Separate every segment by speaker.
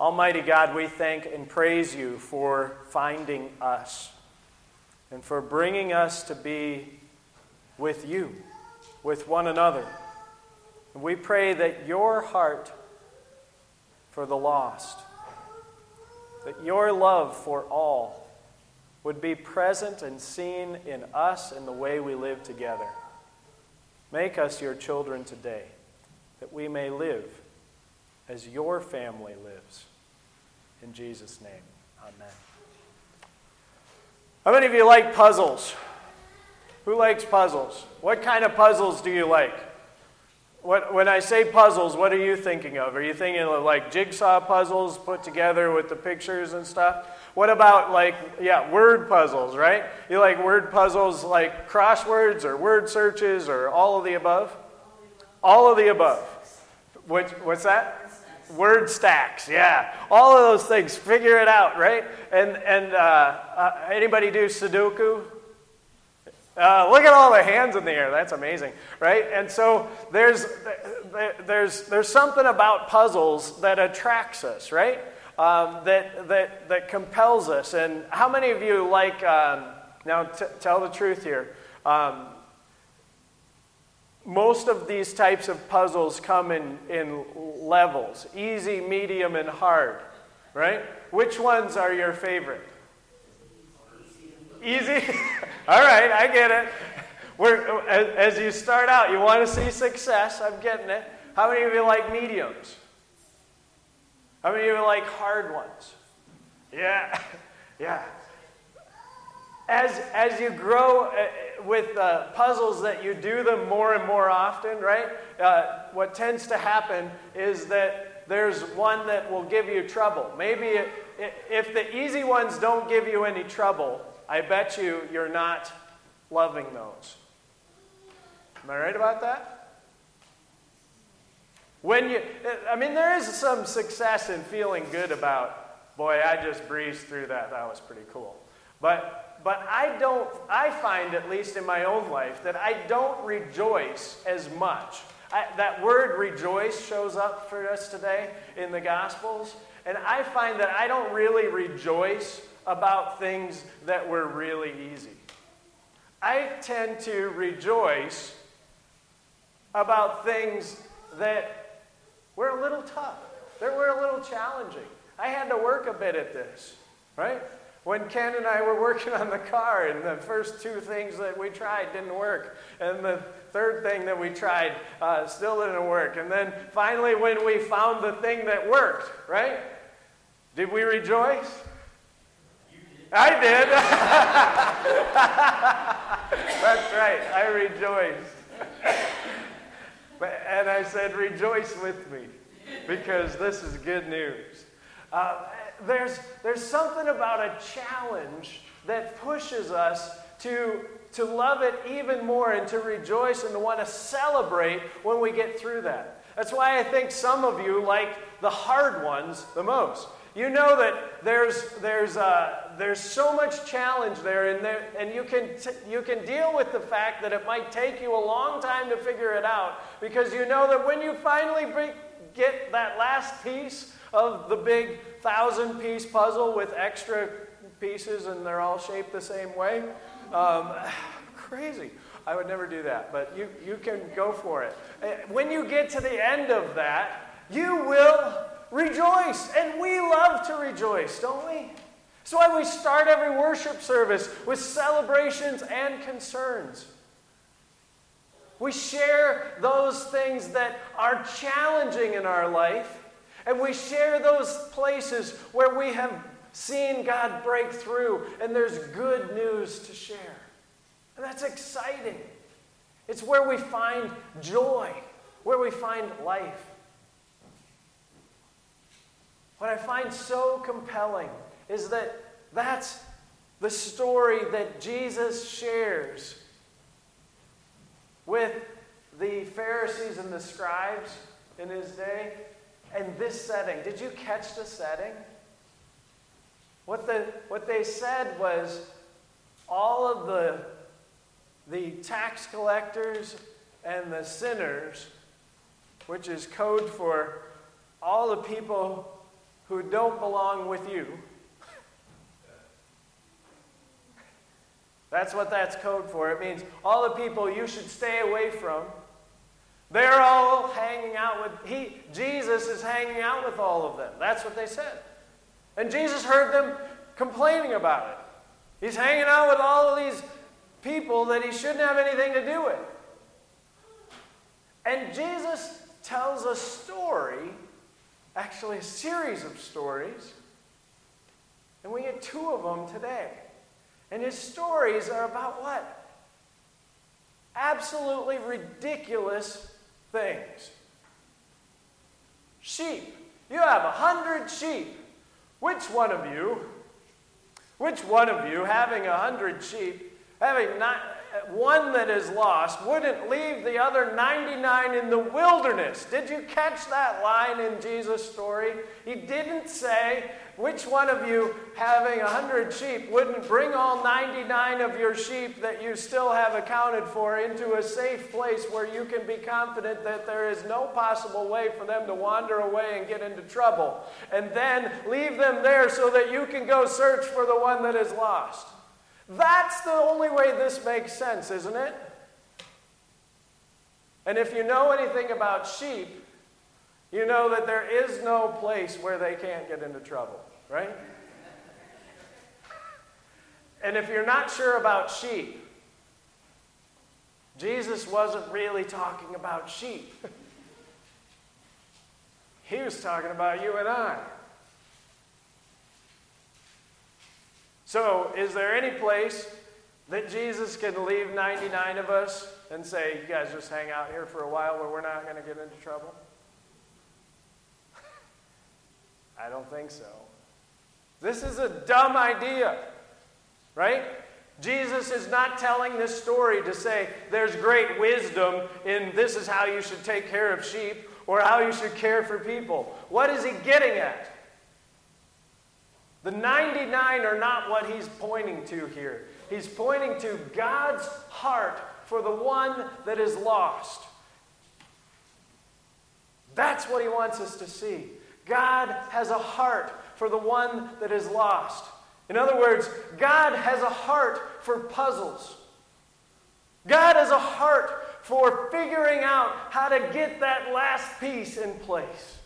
Speaker 1: Almighty God, we thank and praise you for finding us and for bringing us to be with you, with one another. We pray that your heart for the lost, that your love for all would be present and seen in us and the way we live together. Make us your children today, that we may live as your family lives. In Jesus' name, amen. How many of you like puzzles? Who likes puzzles? What kind of puzzles do you like? What, when I say puzzles, what are you thinking of? Are you thinking of like jigsaw puzzles put together with the pictures and stuff? What about like, yeah, word puzzles, right? You like word puzzles like crosswords or word searches or all of the above? All of the above. What, what's that? Word stacks, yeah. All of those things, figure it out, right? And, and uh, uh, anybody do Sudoku? Uh, look at all the hands in the air. That's amazing, right? And so there's, there's, there's something about puzzles that attracts us, right? Um, that, that, that compels us. And how many of you like, um, now t- tell the truth here, um, most of these types of puzzles come in, in levels easy, medium, and hard, right? Which ones are your favorite? Easy? All right, I get it. We're, as, as you start out, you want to see success. I'm getting it. How many of you like mediums? How many of you like hard ones? Yeah, yeah as, as you grow with uh, puzzles that you do them more and more often, right? Uh, what tends to happen is that there's one that will give you trouble. Maybe it, if the easy ones don't give you any trouble, I bet you you're not loving those. Am I right about that? When you, I mean, there is some success in feeling good about, boy, I just breezed through that. That was pretty cool. But but I don't, I find, at least in my own life, that I don't rejoice as much. I, that word rejoice shows up for us today in the Gospels. And I find that I don't really rejoice about things that were really easy. I tend to rejoice about things that were a little tough, that were a little challenging. I had to work a bit at this, right? When Ken and I were working on the car, and the first two things that we tried didn't work, and the third thing that we tried uh, still didn't work, and then finally, when we found the thing that worked, right? Did we rejoice? I did. That's right. I rejoiced. and I said, Rejoice with me because this is good news. Uh, there's, there's something about a challenge that pushes us to, to love it even more and to rejoice and to want to celebrate when we get through that. That's why I think some of you like the hard ones the most. You know that there's, there's, uh, there's so much challenge there, and, there, and you, can t- you can deal with the fact that it might take you a long time to figure it out because you know that when you finally get that last piece of the big thousand piece puzzle with extra pieces and they're all shaped the same way. Um, crazy. I would never do that, but you, you can go for it. Uh, when you get to the end of that, you will rejoice. And we love to rejoice, don't we? That's why we start every worship service with celebrations and concerns. We share those things that are challenging in our life and we share those places where we have seen God break through and there's good news to share. And that's exciting. It's where we find joy, where we find life. What I find so compelling is that that's the story that Jesus shares with the Pharisees and the scribes in his day and this setting. Did you catch the setting? What, the, what they said was all of the, the tax collectors and the sinners, which is code for all the people who don't belong with you. That's what that's code for. It means all the people you should stay away from. They're all hanging out with he Jesus is hanging out with all of them. That's what they said. And Jesus heard them complaining about it. He's hanging out with all of these people that he shouldn't have anything to do with. And Jesus tells a story, actually a series of stories, and we get two of them today. And his stories are about what? Absolutely ridiculous things. Sheep. You have a hundred sheep. Which one of you, which one of you, having a hundred sheep, having not, one that is lost, wouldn't leave the other 99 in the wilderness? Did you catch that line in Jesus' story? He didn't say, which one of you, having a hundred sheep, wouldn't bring all 99 of your sheep that you still have accounted for into a safe place where you can be confident that there is no possible way for them to wander away and get into trouble? And then leave them there so that you can go search for the one that is lost. That's the only way this makes sense, isn't it? And if you know anything about sheep, you know that there is no place where they can't get into trouble, right? And if you're not sure about sheep, Jesus wasn't really talking about sheep. he was talking about you and I. So, is there any place that Jesus can leave 99 of us and say, You guys just hang out here for a while where we're not going to get into trouble? I don't think so. This is a dumb idea, right? Jesus is not telling this story to say there's great wisdom in this is how you should take care of sheep or how you should care for people. What is he getting at? The 99 are not what he's pointing to here. He's pointing to God's heart for the one that is lost. That's what he wants us to see. God has a heart for the one that is lost. In other words, God has a heart for puzzles. God has a heart for figuring out how to get that last piece in place.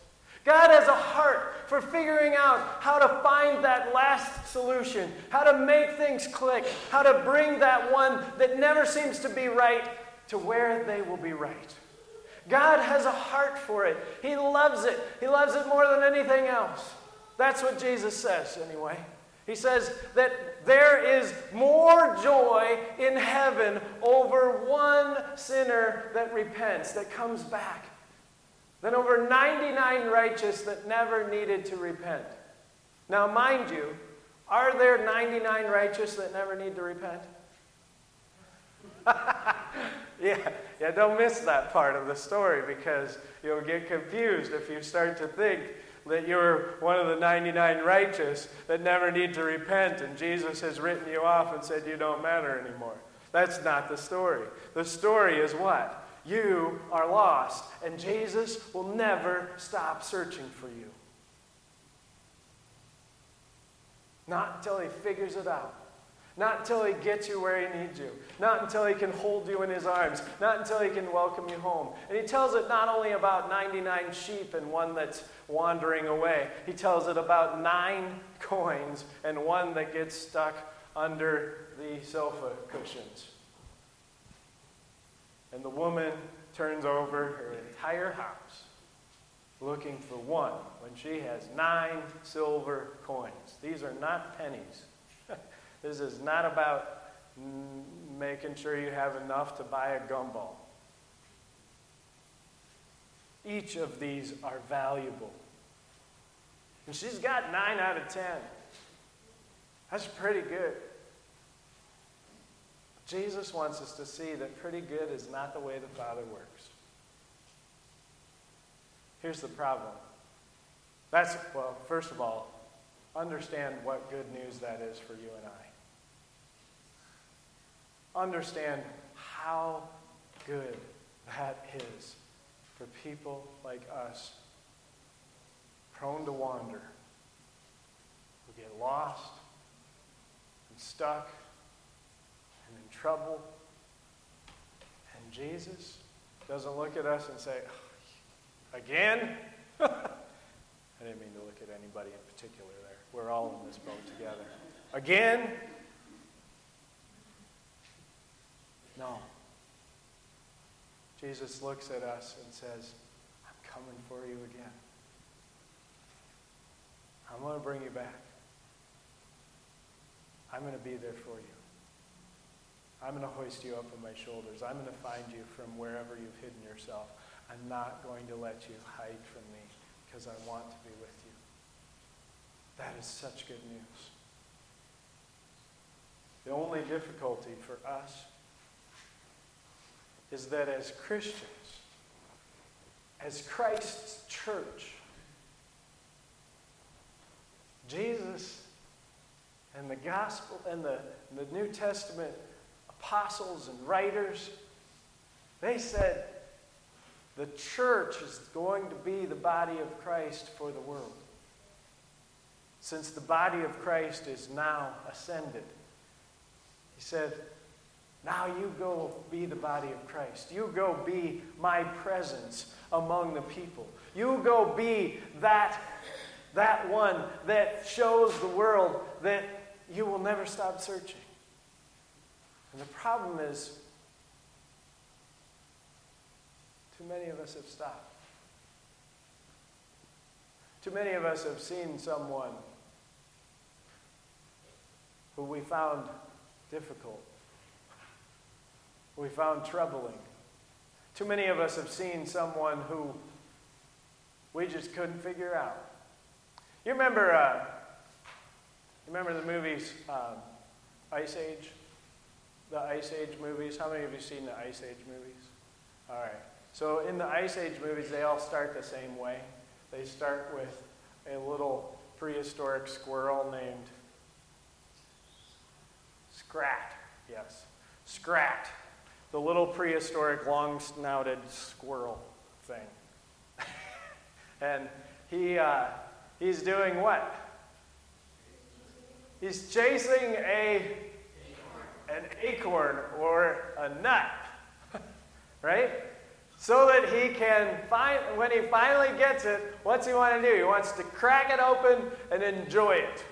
Speaker 1: God has a heart for figuring out how to find that last solution, how to make things click, how to bring that one that never seems to be right to where they will be right. God has a heart for it. He loves it. He loves it more than anything else. That's what Jesus says, anyway. He says that there is more joy in heaven over one sinner that repents, that comes back, than over 99 righteous that never needed to repent. Now, mind you, are there 99 righteous that never need to repent? yeah, yeah, don't miss that part of the story because you'll get confused if you start to think that you're one of the 99 righteous that never need to repent and Jesus has written you off and said you don't matter anymore. That's not the story. The story is what? You are lost, and Jesus will never stop searching for you. Not until he figures it out. Not until he gets you where he needs you. Not until he can hold you in his arms. Not until he can welcome you home. And he tells it not only about 99 sheep and one that's wandering away, he tells it about nine coins and one that gets stuck under the sofa cushions. And the woman turns over her entire house looking for one when she has nine silver coins. These are not pennies. this is not about making sure you have enough to buy a gumball. Each of these are valuable. And she's got nine out of ten. That's pretty good. Jesus wants us to see that pretty good is not the way the Father works. Here's the problem. That's, well, first of all, understand what good news that is for you and I. Understand how good that is for people like us, prone to wander, who get lost and stuck and in trouble. And Jesus doesn't look at us and say, oh, Again? I didn't mean to look at anybody in particular there. We're all in this boat together. Again? No. Jesus looks at us and says, I'm coming for you again. I'm going to bring you back. I'm going to be there for you. I'm going to hoist you up on my shoulders. I'm going to find you from wherever you've hidden yourself. I'm not going to let you hide from me because I want to be with you. That is such good news. The only difficulty for us is that as Christians, as Christ's church, Jesus and the gospel and the, and the New Testament apostles and writers, they said the church is going to be the body of Christ for the world. Since the body of Christ is now ascended, he said, now you go be the body of Christ. You go be my presence among the people. You go be that, that one that shows the world that you will never stop searching. And the problem is, too many of us have stopped. Too many of us have seen someone who we found difficult, we found troubling. Too many of us have seen someone who we just couldn't figure out. You remember, uh, you remember the movies um, Ice Age? The Ice Age movies. How many of you seen the Ice Age movies? All right. So in the Ice Age movies, they all start the same way. They start with a little prehistoric squirrel named Scrat. Yes, Scrat, the little prehistoric long-snouted squirrel thing. and he uh, he's doing what? He's chasing a an acorn or a nut, right? So that he can find, when he finally gets it, what's he want to do? He wants to crack it open and enjoy it.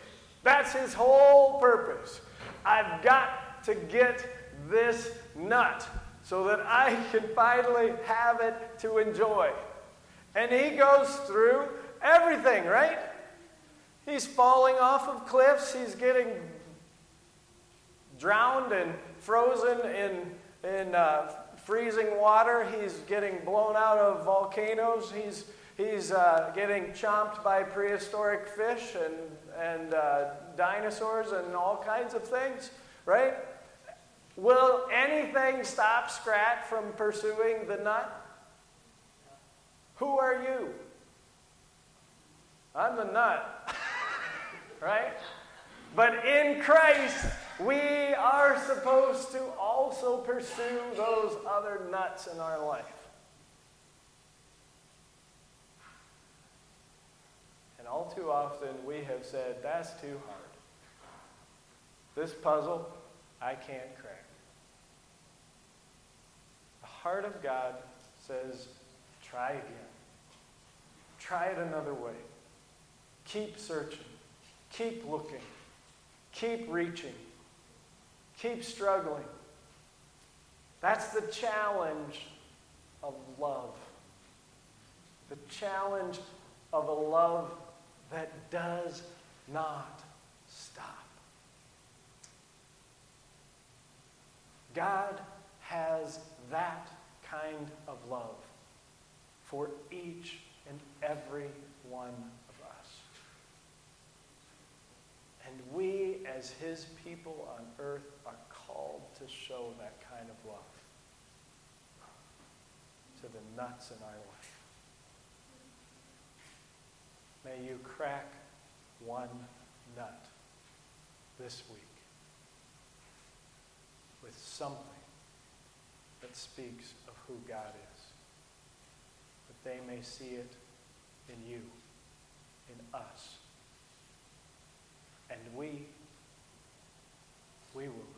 Speaker 1: That's his whole purpose. I've got to get this nut so that I can finally have it to enjoy. And he goes through everything, right? He's falling off of cliffs, he's getting drowned and frozen in, in uh, freezing water. He's getting blown out of volcanoes. He's, he's uh, getting chomped by prehistoric fish and, and uh, dinosaurs and all kinds of things, right? Will anything stop Scrat from pursuing the nut? Who are you? I'm the nut, right? But in Christ, we are supposed to also pursue those other nuts in our life. And all too often we have said, that's too hard. This puzzle, I can't crack. The heart of God says, try again. Try it another way. Keep searching. Keep looking. Keep reaching. Keep struggling. That's the challenge of love. The challenge of a love that does not stop. God has that kind of love for each and every one And we, as his people on earth, are called to show that kind of love to the nuts in our life. May you crack one nut this week with something that speaks of who God is, that they may see it in you, in us we, we will